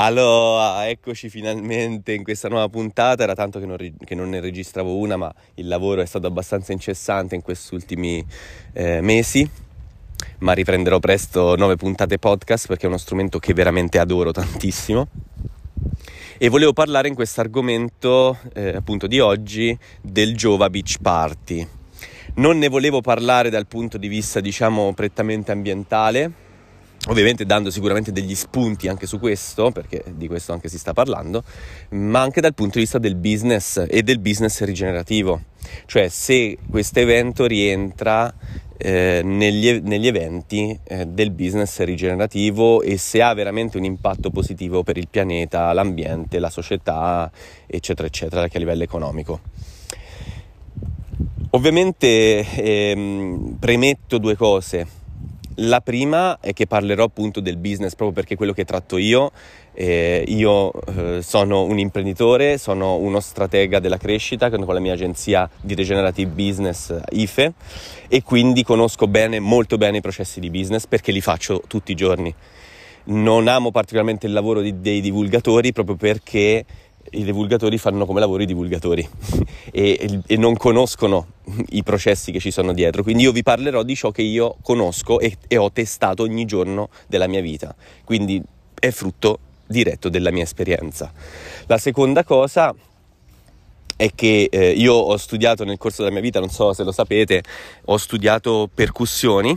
Allora, eccoci finalmente in questa nuova puntata. Era tanto che non, che non, ne registravo una, ma il lavoro è stato abbastanza incessante in questi ultimi eh, mesi. Ma riprenderò presto nuove puntate podcast perché è uno strumento che veramente adoro tantissimo. E volevo parlare in questo argomento, eh, appunto di oggi, del Jova Beach Party. Non ne volevo parlare dal punto di vista, diciamo, prettamente ambientale ovviamente dando sicuramente degli spunti anche su questo, perché di questo anche si sta parlando, ma anche dal punto di vista del business e del business rigenerativo, cioè se questo evento rientra eh, negli, negli, eventi eh, del business rigenerativo e se ha veramente un impatto positivo per il pianeta, l'ambiente, la società, eccetera, eccetera, anche a livello economico. Ovviamente ehm, premetto due cose. La prima è che parlerò appunto del business proprio perché è quello che tratto io. Eh, io eh, sono un imprenditore, sono uno stratega della crescita con la mia agenzia di regenerative business IFE e quindi conosco bene, molto bene i processi di business perché li faccio tutti i giorni. Non amo particolarmente il lavoro di, dei divulgatori proprio perché i divulgatori fanno come lavoro i divulgatori e, e, non conoscono i processi che ci sono dietro. Quindi io vi parlerò di ciò che io conosco e, e ho testato ogni giorno della mia vita. Quindi è frutto diretto della mia esperienza. La seconda cosa è che eh, io ho studiato nel corso della mia vita, non so se lo sapete, ho studiato percussioni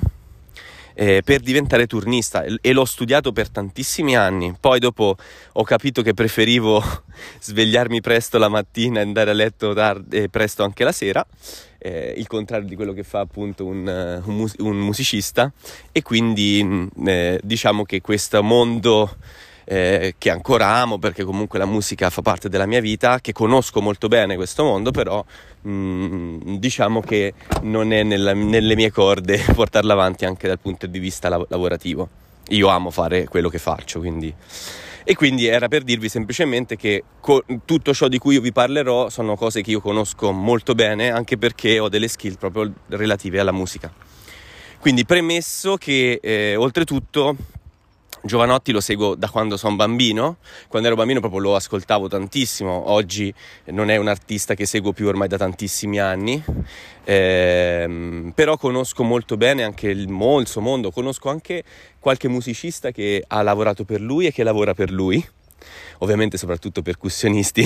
eh, per diventare turnista e l'ho studiato per tantissimi anni. Poi dopo ho capito che preferivo svegliarmi presto la mattina e andare a letto tardi, eh, presto anche la sera, eh, il contrario di quello che fa appunto un, un, mus- un musicista e quindi mm, eh, diciamo che questo mondo eh, che ancora amo perché comunque la musica fa parte della mia vita, che conosco molto bene questo mondo, però mh, mm, diciamo che non è nella, nelle mie corde portarla avanti anche dal punto di vista lav- lavorativo. Io amo fare quello che faccio, quindi... E quindi era per dirvi semplicemente che co- tutto ciò di cui io vi parlerò sono cose che io conosco molto bene, anche perché ho delle skill proprio relative alla musica. Quindi premesso che eh, oltretutto Giovanotti lo seguo da quando sono bambino, quando ero bambino proprio lo ascoltavo tantissimo, oggi non è un artista che seguo più ormai da tantissimi anni, ehm, però conosco molto bene anche il, suo mondo, conosco anche qualche musicista che ha lavorato per lui e che lavora per lui, ovviamente soprattutto percussionisti.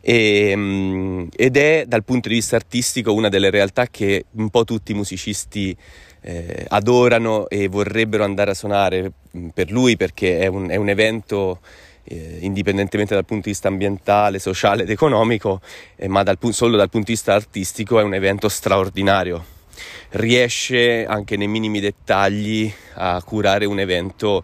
E, ehm, ed è dal punto di vista artistico una delle realtà che un po' tutti i musicisti eh, adorano e vorrebbero andare a suonare mm, per lui perché è un, è un evento eh, indipendentemente dal punto di vista ambientale, sociale ed economico, eh, ma dal, solo dal punto di vista artistico è un evento straordinario. Riesce anche nei minimi dettagli a curare un evento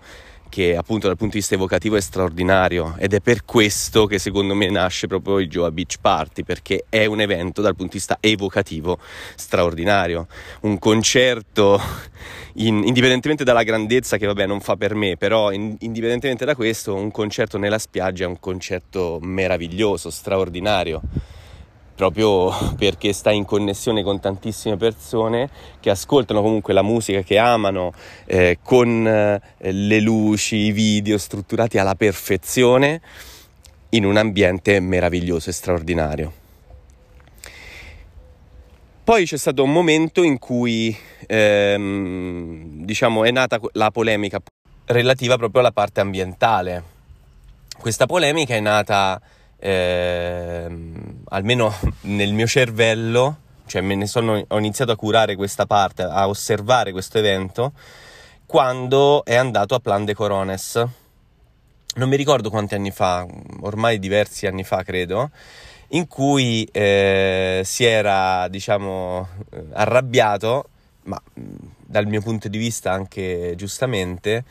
che appunto dal punto di vista evocativo è straordinario ed è per questo che secondo me nasce proprio il Joa Beach Party perché è un evento dal punto di vista evocativo straordinario. Un concerto in, indipendentemente dalla grandezza che vabbè non fa per me però in, indipendentemente da questo un concerto nella spiaggia è un concerto meraviglioso straordinario proprio perché sta in connessione con tantissime persone che ascoltano comunque la musica che amano, eh, con eh, le luci, i video strutturati alla perfezione in un ambiente meraviglioso e straordinario. Poi c'è stato un momento in cui ehm, diciamo, è nata la polemica relativa proprio alla parte ambientale. Questa polemica è nata eh, almeno nel mio cervello, cioè me ne sono, ho iniziato a curare questa parte, a osservare questo evento, quando è andato a Plan de Corones. Non mi ricordo quanti anni fa, ormai diversi anni fa credo, in cui eh, si era, diciamo, arrabbiato, ma dal mio punto di vista anche giustamente,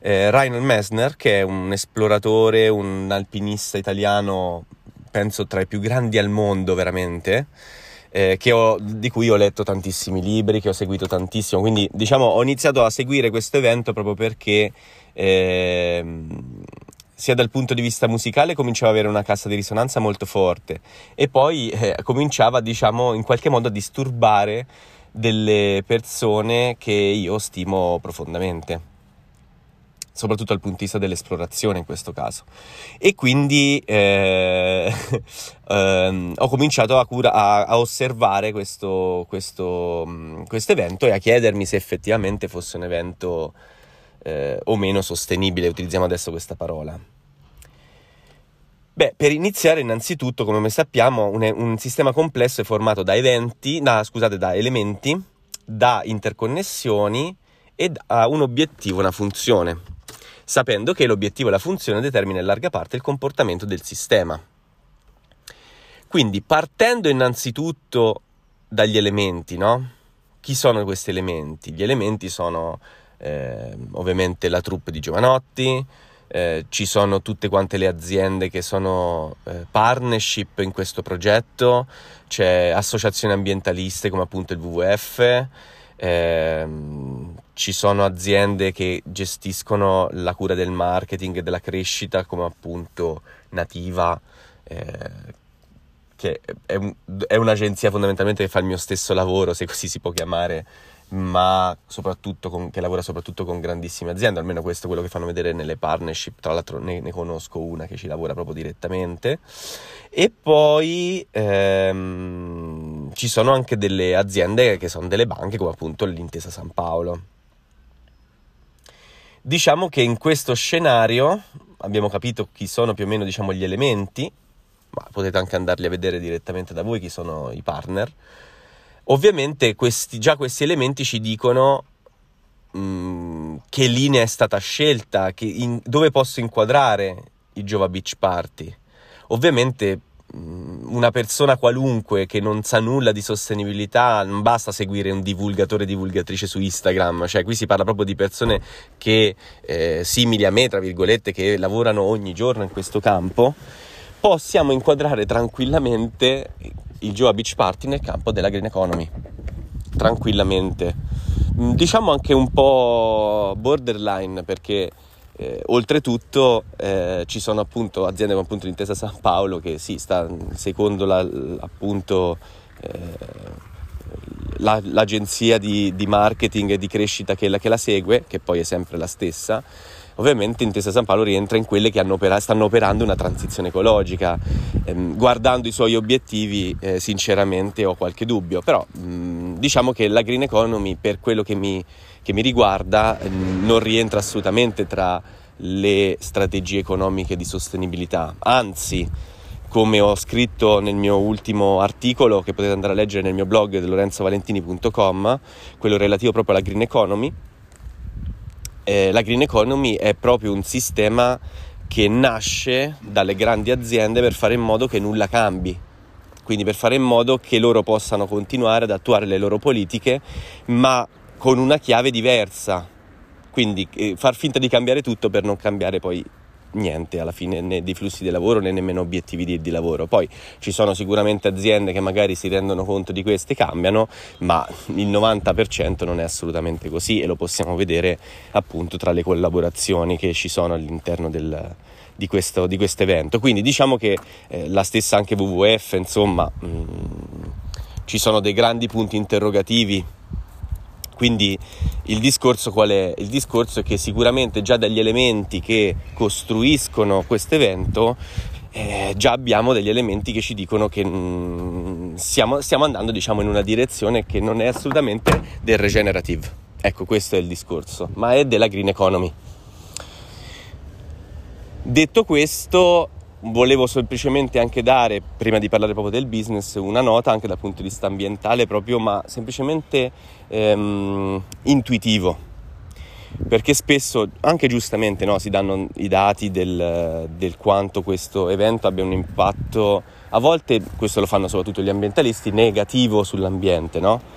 eh, Reinhold Messner, che è un esploratore, un alpinista italiano, penso tra i più grandi al mondo veramente, eh, ho, di cui ho letto tantissimi libri, che ho seguito tantissimo, quindi diciamo ho iniziato a seguire questo evento proprio perché eh, sia dal punto di vista musicale cominciava ad avere una cassa di risonanza molto forte e poi eh, cominciava diciamo in qualche modo a disturbare delle persone che io stimo profondamente soprattutto dal punto di vista dell'esplorazione in questo caso. E quindi eh, ehm, ho cominciato a, cura, a, a osservare questo, questo, evento e a chiedermi se effettivamente fosse un evento eh, o meno sostenibile, utilizziamo adesso questa parola. Beh, per iniziare, innanzitutto, come sappiamo, un, un sistema complesso è formato da eventi, da, scusate, da elementi, da interconnessioni e ha un obiettivo, una funzione sapendo che l'obiettivo e la funzione determina in larga parte il comportamento del sistema. Quindi partendo innanzitutto dagli elementi, no? Chi sono questi elementi? Gli elementi sono eh, ovviamente la troupe di Giovanotti, eh, ci sono tutte quante le aziende che sono eh, partnership in questo progetto, c'è associazioni ambientaliste come appunto il WWF, ehm, ci sono aziende che gestiscono la cura del marketing e della crescita come appunto Nativa, eh, che è, un, è, un'agenzia fondamentalmente che fa il mio stesso lavoro, se così si può chiamare, ma soprattutto con, che lavora soprattutto con grandissime aziende, almeno questo è quello che fanno vedere nelle partnership, tra l'altro ne, ne conosco una che ci lavora proprio direttamente. E poi ehm, ci sono anche delle aziende che sono delle banche, come appunto l'Intesa San Paolo. Diciamo che in questo scenario abbiamo capito chi sono più o meno diciamo, gli elementi, ma potete anche andarli a vedere direttamente da voi chi sono i partner. Ovviamente questi, già questi elementi ci dicono mh, mm, che linea è stata scelta, in, dove posso inquadrare i Jova Beach Party. Ovviamente Mm, una persona qualunque che non sa nulla di sostenibilità, non basta seguire un divulgatore divulgatrice su Instagram, cioè qui si parla proprio di persone che eh, simili a me, tra virgolette, che lavorano ogni giorno in questo campo, possiamo inquadrare tranquillamente il Joa Beach Party nel campo della green economy. Tranquillamente. Mm, diciamo anche un po' borderline perché eh, oltretutto eh, ci sono appunto aziende come appunto l'Intesa San Paolo che sì, sta secondo la, appunto eh, la, l'agenzia di, di, marketing e di crescita che la, che la, segue, che poi è sempre la stessa, ovviamente Intesa San Paolo rientra in quelle che opera, stanno operando una transizione ecologica. Ehm, guardando i suoi obiettivi, eh, sinceramente ho qualche dubbio, però mh, diciamo che la green economy, per quello che mi, che mi riguarda non rientra assolutamente tra le strategie economiche di sostenibilità, anzi come ho scritto nel mio ultimo articolo che potete andare a leggere nel mio blog lorenzovalentini.com, quello relativo proprio alla green economy, eh, la green economy è proprio un sistema che nasce dalle grandi aziende per fare in modo che nulla cambi, quindi per fare in modo che loro possano continuare ad attuare le loro politiche, ma con una chiave diversa. Quindi eh, far finta di cambiare tutto per non cambiare poi niente alla fine né dei flussi di lavoro né nemmeno obiettivi di, di, lavoro. Poi ci sono sicuramente aziende che magari si rendono conto di questo e cambiano, ma il 90% non è assolutamente così e lo possiamo vedere appunto tra le collaborazioni che ci sono all'interno del, di, questo, di evento. Quindi diciamo che eh, la stessa anche WWF, insomma, mh, mm, ci sono dei grandi punti interrogativi quindi il discorso qual è? Il discorso è che sicuramente già dagli elementi che costruiscono questo evento eh, già abbiamo degli elementi che ci dicono che mm, stiamo, stiamo andando diciamo, in una direzione che non è assolutamente del regenerative. Ecco, questo è il discorso, ma è della green economy. Detto questo, volevo semplicemente anche dare, prima di parlare proprio del business, una nota anche dal punto di vista ambientale, proprio ma semplicemente ehm, intuitivo. Perché spesso, anche giustamente, no, si danno i dati del, del quanto questo evento abbia un impatto, a volte, questo lo fanno soprattutto gli ambientalisti, negativo sull'ambiente, no?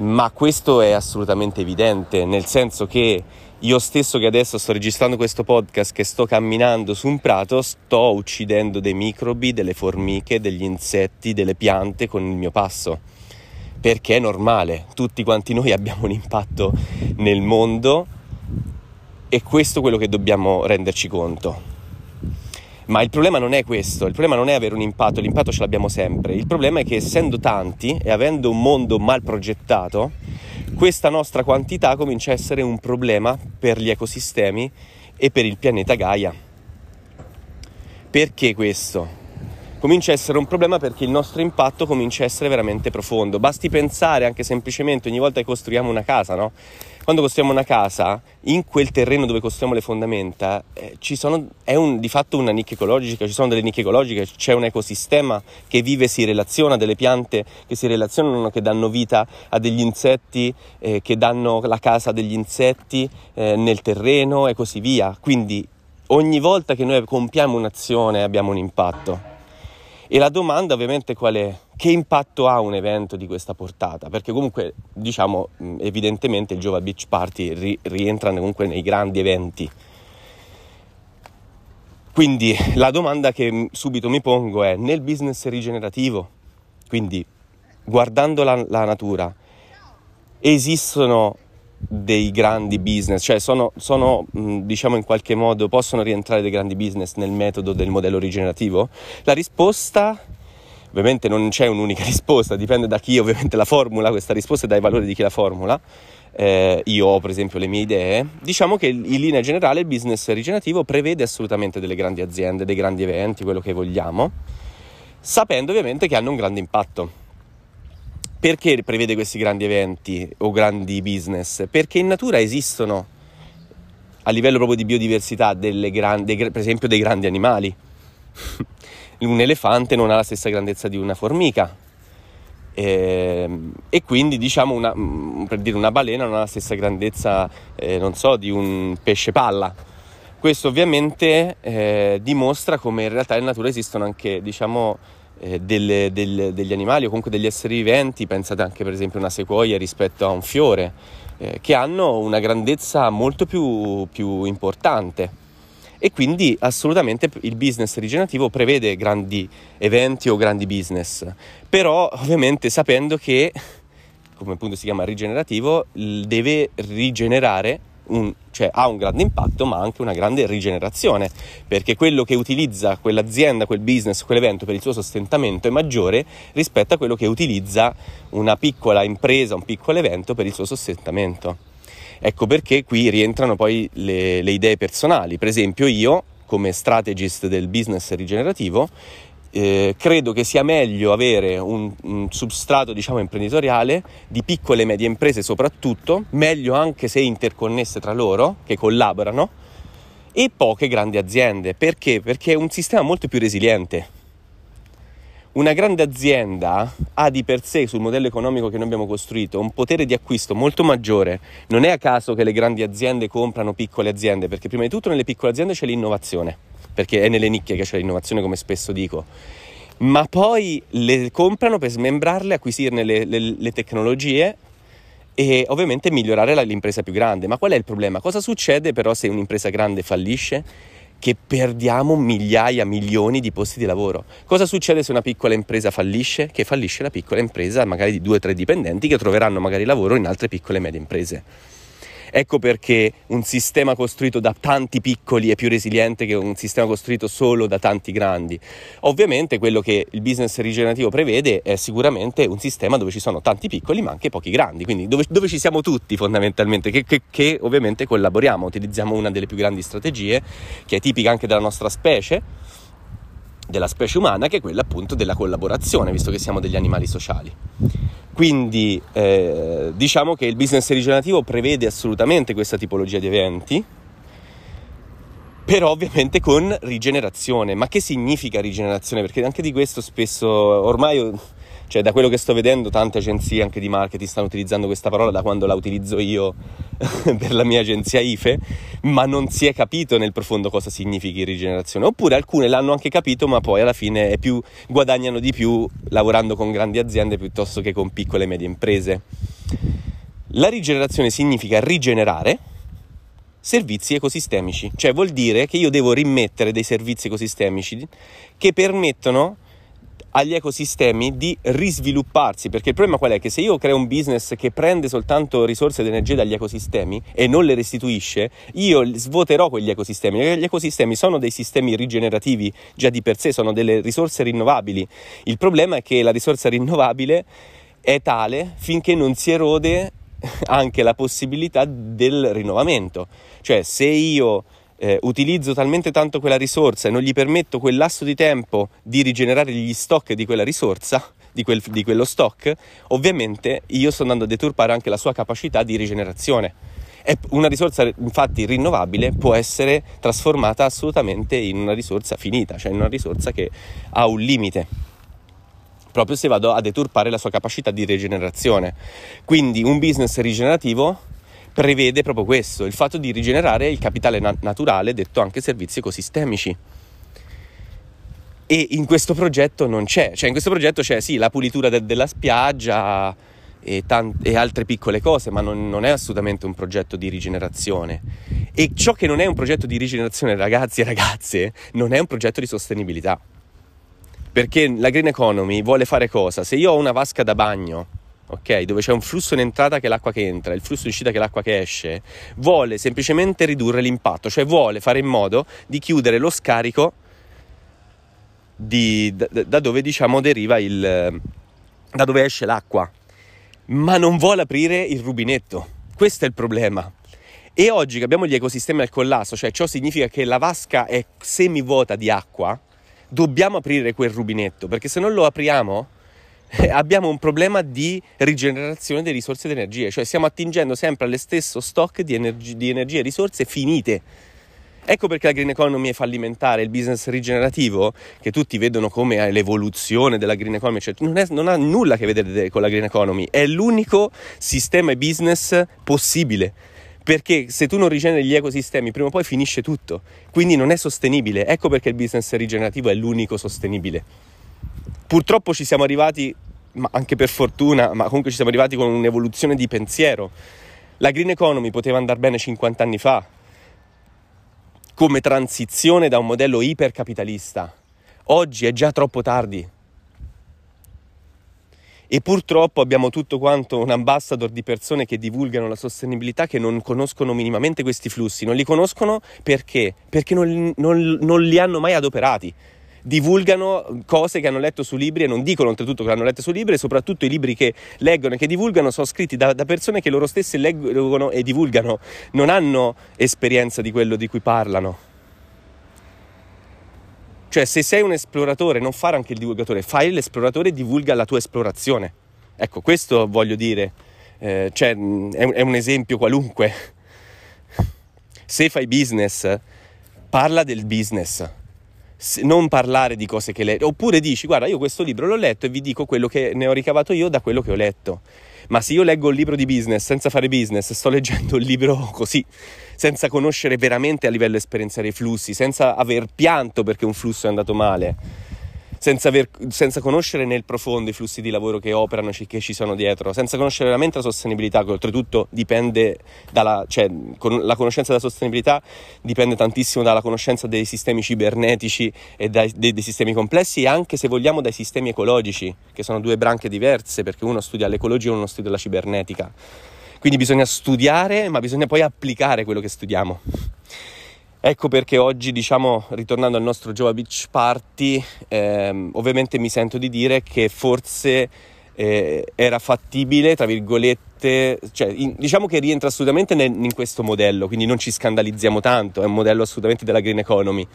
ma questo è assolutamente evidente, nel senso che io stesso che adesso sto registrando questo podcast, che sto camminando su un prato, sto uccidendo dei microbi, delle formiche, degli insetti, delle piante con il mio passo. Perché è normale, tutti quanti noi abbiamo un impatto nel mondo e questo è quello che dobbiamo renderci conto. Ma il problema non è questo, il problema non è avere un impatto, l'impatto ce l'abbiamo sempre. Il problema è che essendo tanti e avendo un mondo mal progettato, questa nostra quantità comincia a essere un problema per gli ecosistemi e per il pianeta Gaia. Perché questo? Comincia a essere un problema perché il nostro impatto comincia a essere veramente profondo. Basti pensare anche semplicemente ogni volta che costruiamo una casa, no? quando costruiamo una casa, in quel terreno dove costruiamo le fondamenta, eh, sono, è un, di fatto una nicchia ecologica, ci sono delle nicchie ecologiche, c'è un ecosistema che vive, si relaziona, delle piante che si relazionano, che danno vita a degli insetti, eh, che danno la casa degli insetti eh, nel terreno e così via. Quindi ogni volta che noi compiamo un'azione abbiamo un impatto. E la domanda ovviamente qual è? Che impatto ha un evento di questa portata? Perché comunque, diciamo, evidentemente il Jova Beach Party ri- rientra comunque nei grandi eventi. Quindi la domanda che subito mi pongo è, nel business rigenerativo, quindi guardando la, la natura, esistono dei grandi business, cioè sono, sono, diciamo in qualche modo, possono rientrare dei grandi business nel metodo del modello rigenerativo? La risposta, ovviamente non c'è un'unica risposta, dipende da chi ovviamente la formula questa risposta e dai valori di chi la formula. Eh, io ho per esempio le mie idee, diciamo che in linea generale il business rigenerativo prevede assolutamente delle grandi aziende, dei grandi eventi, quello che vogliamo, sapendo ovviamente che hanno un grande impatto perché prevede questi grandi eventi o grandi business? Perché in natura esistono a livello proprio di biodiversità grandi, per esempio dei grandi animali. Un elefante non ha la stessa grandezza di una formica e, ehm, e quindi diciamo una, mm, per dire una balena non ha la stessa grandezza, eh, non so, di un pesce palla. Questo ovviamente eh, dimostra come in realtà in natura esistono anche, diciamo, eh, delle, del, degli animali o comunque degli esseri viventi, pensate anche per esempio a una sequoia rispetto a un fiore, eh, che hanno una grandezza molto più, più importante. E quindi assolutamente il business rigenerativo prevede grandi eventi o grandi business, però ovviamente sapendo che, come appunto si chiama rigenerativo, deve rigenerare un, cioè, ha un grande impatto ma anche una grande rigenerazione, perché quello che utilizza quell'azienda, quel business, quell'evento per il suo sostentamento è maggiore rispetto a quello che utilizza una piccola impresa, un piccolo evento per il suo sostentamento. Ecco perché qui rientrano poi le, le idee personali. Per esempio io, come strategist del business rigenerativo, eh, credo che sia meglio avere un, un, substrato diciamo imprenditoriale di piccole e medie imprese soprattutto, meglio anche se interconnesse tra loro, che collaborano, e poche grandi aziende. Perché? Perché è un sistema molto più resiliente. Una grande azienda ha di per sé sul modello economico che noi abbiamo costruito un potere di acquisto molto maggiore. Non è a caso che le grandi aziende comprano piccole aziende, perché prima di tutto nelle piccole aziende c'è l'innovazione perché è nelle nicchie che c'è l'innovazione, come spesso dico. Ma poi le comprano per smembrarle, acquisirne le, le, le tecnologie e ovviamente migliorare la, l'impresa più grande. Ma qual è il problema? Cosa succede però se un'impresa grande fallisce? Che perdiamo migliaia, milioni di posti di lavoro. Cosa succede se una piccola impresa fallisce? Che fallisce la piccola impresa, magari di due o tre dipendenti che troveranno magari lavoro in altre piccole e medie imprese. Ecco perché un sistema costruito da tanti piccoli è più resiliente che un sistema costruito solo da tanti grandi. Ovviamente quello che il business rigenerativo prevede è sicuramente un sistema dove ci sono tanti piccoli ma anche pochi grandi, quindi dove, dove ci siamo tutti fondamentalmente, che, che, che ovviamente collaboriamo, utilizziamo una delle più grandi strategie che è tipica anche della nostra specie della specie umana che è quella appunto della collaborazione, visto che siamo degli animali sociali. Quindi eh, diciamo che il business rigenerativo prevede assolutamente questa tipologia di eventi, però ovviamente con rigenerazione. Ma che significa rigenerazione? Perché anche di questo spesso ormai cioè, da quello che sto vedendo, tante agenzie anche di marketing stanno utilizzando questa parola da quando la utilizzo io per la mia agenzia IFE, ma non si è capito nel profondo cosa significhi rigenerazione. Oppure alcune l'hanno anche capito, ma poi alla fine più, guadagnano di più lavorando con grandi aziende piuttosto che con piccole e medie imprese. La rigenerazione significa rigenerare servizi ecosistemici, cioè vuol dire che io devo rimettere dei servizi ecosistemici che permettono agli ecosistemi di risvilupparsi, perché il problema qual è? Che se io creo un business che prende soltanto risorse ed energie dagli ecosistemi e non le restituisce, io svuoterò quegli ecosistemi. Gli ecosistemi sono dei sistemi rigenerativi già di per sé, sono delle risorse rinnovabili. Il problema è che la risorsa rinnovabile è tale finché non si erode anche la possibilità del rinnovamento. Cioè, se io eh, utilizzo talmente tanto quella risorsa e non gli permetto quel lasso di tempo di rigenerare gli stock di quella risorsa, di, quel, di quello stock, ovviamente io sto andando a deturpare anche la sua capacità di rigenerazione. E una risorsa infatti rinnovabile può essere trasformata assolutamente in una risorsa finita, cioè in una risorsa che ha un limite proprio se vado a deturpare la sua capacità di rigenerazione. Quindi un business rigenerativo prevede proprio questo, il fatto di rigenerare il capitale na- naturale, detto anche servizi ecosistemici. E in questo progetto non c'è, cioè in questo progetto c'è sì la pulitura de- della spiaggia e, tan- e, altre piccole cose, ma non, non è assolutamente un progetto di rigenerazione. E ciò che non è un progetto di rigenerazione, ragazzi e ragazze, non è un progetto di sostenibilità. Perché la green economy vuole fare cosa? Se io ho una vasca da bagno ok? Dove c'è un flusso in entrata che è l'acqua che entra, il flusso in uscita che è l'acqua che esce, vuole semplicemente ridurre l'impatto, cioè vuole fare in modo di chiudere lo scarico di, da, da, dove diciamo deriva il da dove esce l'acqua, ma non vuole aprire il rubinetto. Questo è il problema. E oggi che abbiamo gli ecosistemi al collasso, cioè ciò significa che la vasca è semivuota di acqua, dobbiamo aprire quel rubinetto, perché se non lo apriamo abbiamo un problema di rigenerazione delle risorse ed energie, cioè stiamo attingendo sempre allo stesso stock di, energi- di energie e risorse finite. Ecco perché la green economy è fallimentare, il business rigenerativo, che tutti vedono come l'evoluzione della green economy, cioè non, è, non, ha nulla a che vedere con la green economy, è l'unico sistema e business possibile. Perché se tu non rigeneri gli ecosistemi, prima o poi finisce tutto. Quindi non è sostenibile. Ecco perché il business rigenerativo è l'unico sostenibile. Purtroppo ci siamo arrivati, ma anche per fortuna, ma comunque ci siamo arrivati con un'evoluzione di pensiero. La green economy poteva andare bene 50 anni fa, come transizione da un modello ipercapitalista. Oggi è già troppo tardi. E purtroppo abbiamo tutto quanto un ambassador di persone che divulgano la sostenibilità che non conoscono minimamente questi flussi. Non li conoscono perché? Perché non, non, non li hanno mai adoperati divulgano cose che hanno letto su libri e non dicono oltretutto che hanno letto su libri e soprattutto i libri che leggono e che divulgano sono scritti da, da persone che loro stesse leggono e divulgano, non hanno esperienza di quello di cui parlano. Cioè, se sei un esploratore, non fare anche il divulgatore, fai l'esploratore e divulga la tua esplorazione. Ecco, questo voglio dire. Eh, cioè, è un, è un esempio qualunque. Se fai business, parla del business non parlare di cose che leggi, oppure dici guarda io questo libro l'ho letto e vi dico quello che ne ho ricavato io da quello che ho letto. Ma se io leggo un libro di business senza fare business, sto leggendo il libro così, senza conoscere veramente a livello esperienziale i flussi, senza aver pianto perché un flusso è andato male senza, aver, senza, conoscere nel profondo i flussi di lavoro che operano, che ci sono dietro, senza conoscere veramente la sostenibilità, che oltretutto dipende dalla, cioè, con la conoscenza della sostenibilità dipende tantissimo dalla conoscenza dei sistemi cibernetici e dai, dei, dei sistemi complessi e anche se vogliamo dai sistemi ecologici, che sono due branche diverse, perché uno studia l'ecologia e uno studia la cibernetica. Quindi bisogna studiare, ma bisogna poi applicare quello che studiamo. Ecco perché oggi, diciamo, ritornando al nostro Jova Beach Party, ehm, ovviamente mi sento di dire che forse eh, era fattibile, tra virgolette, cioè in, diciamo che rientra assolutamente nel, in questo modello, quindi non ci scandalizziamo tanto, è un modello assolutamente della green economy.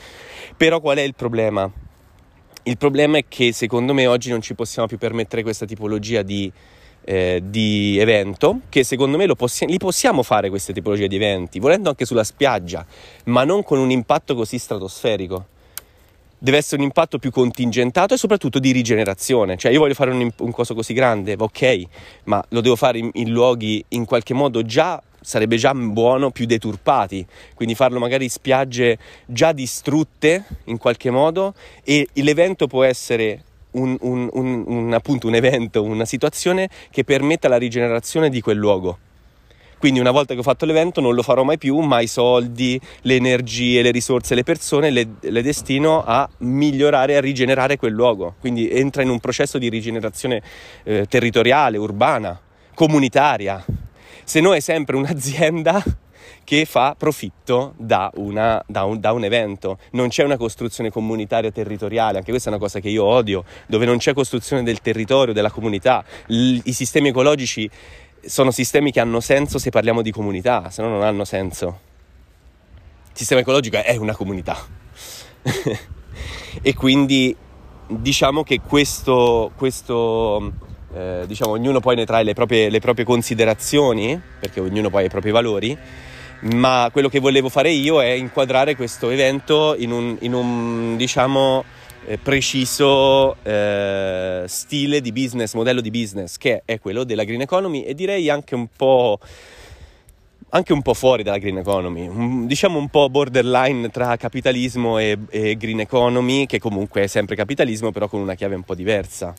Però qual è il problema? Il problema è che secondo me oggi non ci possiamo più permettere questa tipologia di eh, di evento che secondo me possi- li possiamo fare queste tipologie di eventi, volendo anche sulla spiaggia, ma non con un impatto così stratosferico. Deve essere un impatto più contingentato e soprattutto di rigenerazione. Cioè, io voglio fare un, un coso così grande, ok, ma lo devo fare in, in luoghi in qualche modo già sarebbe già buono più deturpati, quindi farlo magari in spiagge già distrutte in qualche modo e l'evento può essere un, un, un, appunto, un evento, una situazione che permetta la rigenerazione di quel luogo. Quindi una volta che ho fatto l'evento non lo farò mai più, ma i soldi, le energie, le risorse, le persone le, le destino a migliorare, a rigenerare quel luogo. Quindi entra in un processo di rigenerazione eh, territoriale, urbana, comunitaria. Se no è sempre un'azienda che fa profitto da, una, da, un, da, un, evento. Non c'è una costruzione comunitaria territoriale, anche questa è una cosa che io odio, dove non c'è costruzione del territorio, della comunità. L- I sistemi ecologici sono sistemi che hanno senso se parliamo di comunità, se no non hanno senso. Il sistema ecologico è una comunità. e quindi diciamo che questo, questo eh, diciamo, ognuno poi ne trae le proprie, le proprie considerazioni, perché ognuno poi ha i propri valori, ma quello che volevo fare io è inquadrare questo evento in un, in un diciamo, eh, preciso eh, stile di business, modello di business, che è quello della green economy e direi anche un po', anche un po fuori dalla green economy, un, diciamo un po' borderline tra capitalismo e, e green economy, che comunque è sempre capitalismo, però con una chiave un po' diversa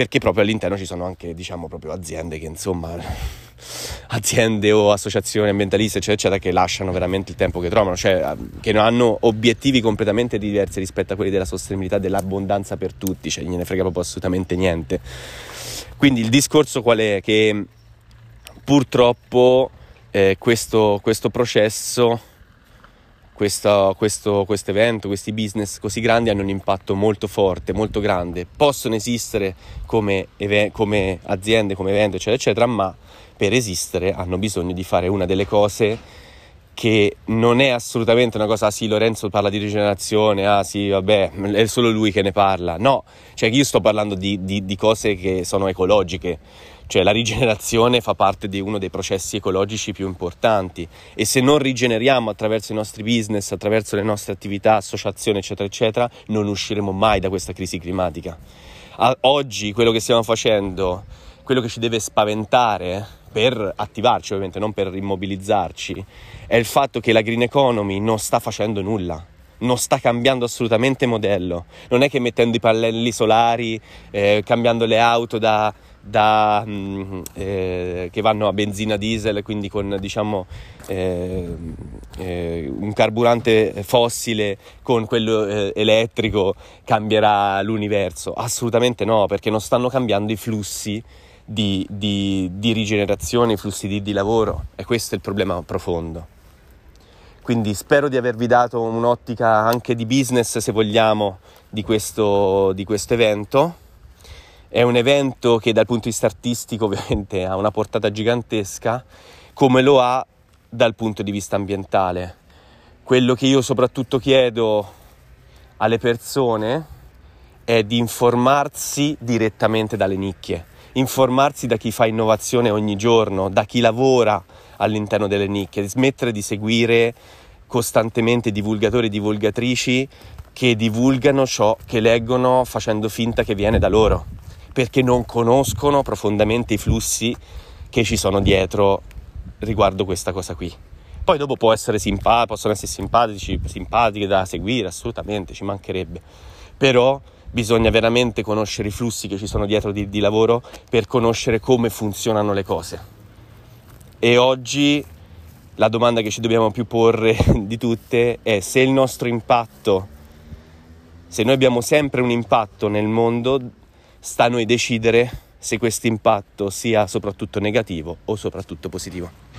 perché proprio all'interno ci sono anche diciamo proprio aziende che insomma aziende o associazioni ambientaliste eccetera, eccetera che lasciano veramente il tempo che trovano cioè che hanno obiettivi completamente diversi rispetto a quelli della sostenibilità dell'abbondanza per tutti cioè gliene frega proprio assolutamente niente. Quindi il discorso qual è? Che purtroppo eh, questo, questo processo questo, questo, evento, questi business così grandi hanno un impatto molto forte, molto grande. Possono esistere come, eve- come aziende, come evento, eccetera, eccetera, ma per esistere hanno bisogno di fare una delle cose che non è assolutamente una cosa, ah sì, Lorenzo parla di rigenerazione, ah sì, vabbè, è solo lui che ne parla. No, cioè io sto parlando di, di, di cose che sono ecologiche cioè la rigenerazione fa parte di uno dei processi ecologici più importanti e se non rigeneriamo attraverso i nostri business, attraverso le nostre attività, associazioni, eccetera, eccetera, non usciremo mai da questa crisi climatica. Oggi quello che stiamo facendo, quello che ci deve spaventare per attivarci ovviamente, non per immobilizzarci, è il fatto che la green economy non sta facendo nulla non sta cambiando assolutamente modello. Non è che mettendo i pannelli solari, eh, cambiando le auto da da, mh, mm, eh, che vanno a benzina diesel, quindi con diciamo, eh, eh, un carburante fossile con quello eh, elettrico cambierà l'universo. Assolutamente no, perché non stanno cambiando i flussi di, di, di rigenerazione, i flussi di, di lavoro e questo è il problema profondo. Quindi spero di avervi dato un'ottica anche di business, se vogliamo, di questo, di questo evento è un evento che dal punto di vista artistico ovviamente ha una portata gigantesca, come lo ha dal punto di vista ambientale. Quello che io soprattutto chiedo alle persone è di informarsi direttamente dalle nicchie, informarsi da chi fa innovazione ogni giorno, da chi lavora all'interno delle nicchie, smettere di seguire costantemente divulgatori e divulgatrici che divulgano ciò che leggono facendo finta che viene da loro perché non conoscono profondamente i flussi che ci sono dietro riguardo questa cosa qui. Poi dopo può essere simpa- possono essere simpatici, simpatiche da seguire, assolutamente, ci mancherebbe. Però bisogna veramente conoscere i flussi che ci sono dietro di, di lavoro per conoscere come funzionano le cose. E oggi la domanda che ci dobbiamo più porre di tutte è se il nostro impatto, se noi abbiamo sempre un impatto nel mondo, sta a noi decidere se questo impatto sia soprattutto negativo o soprattutto positivo.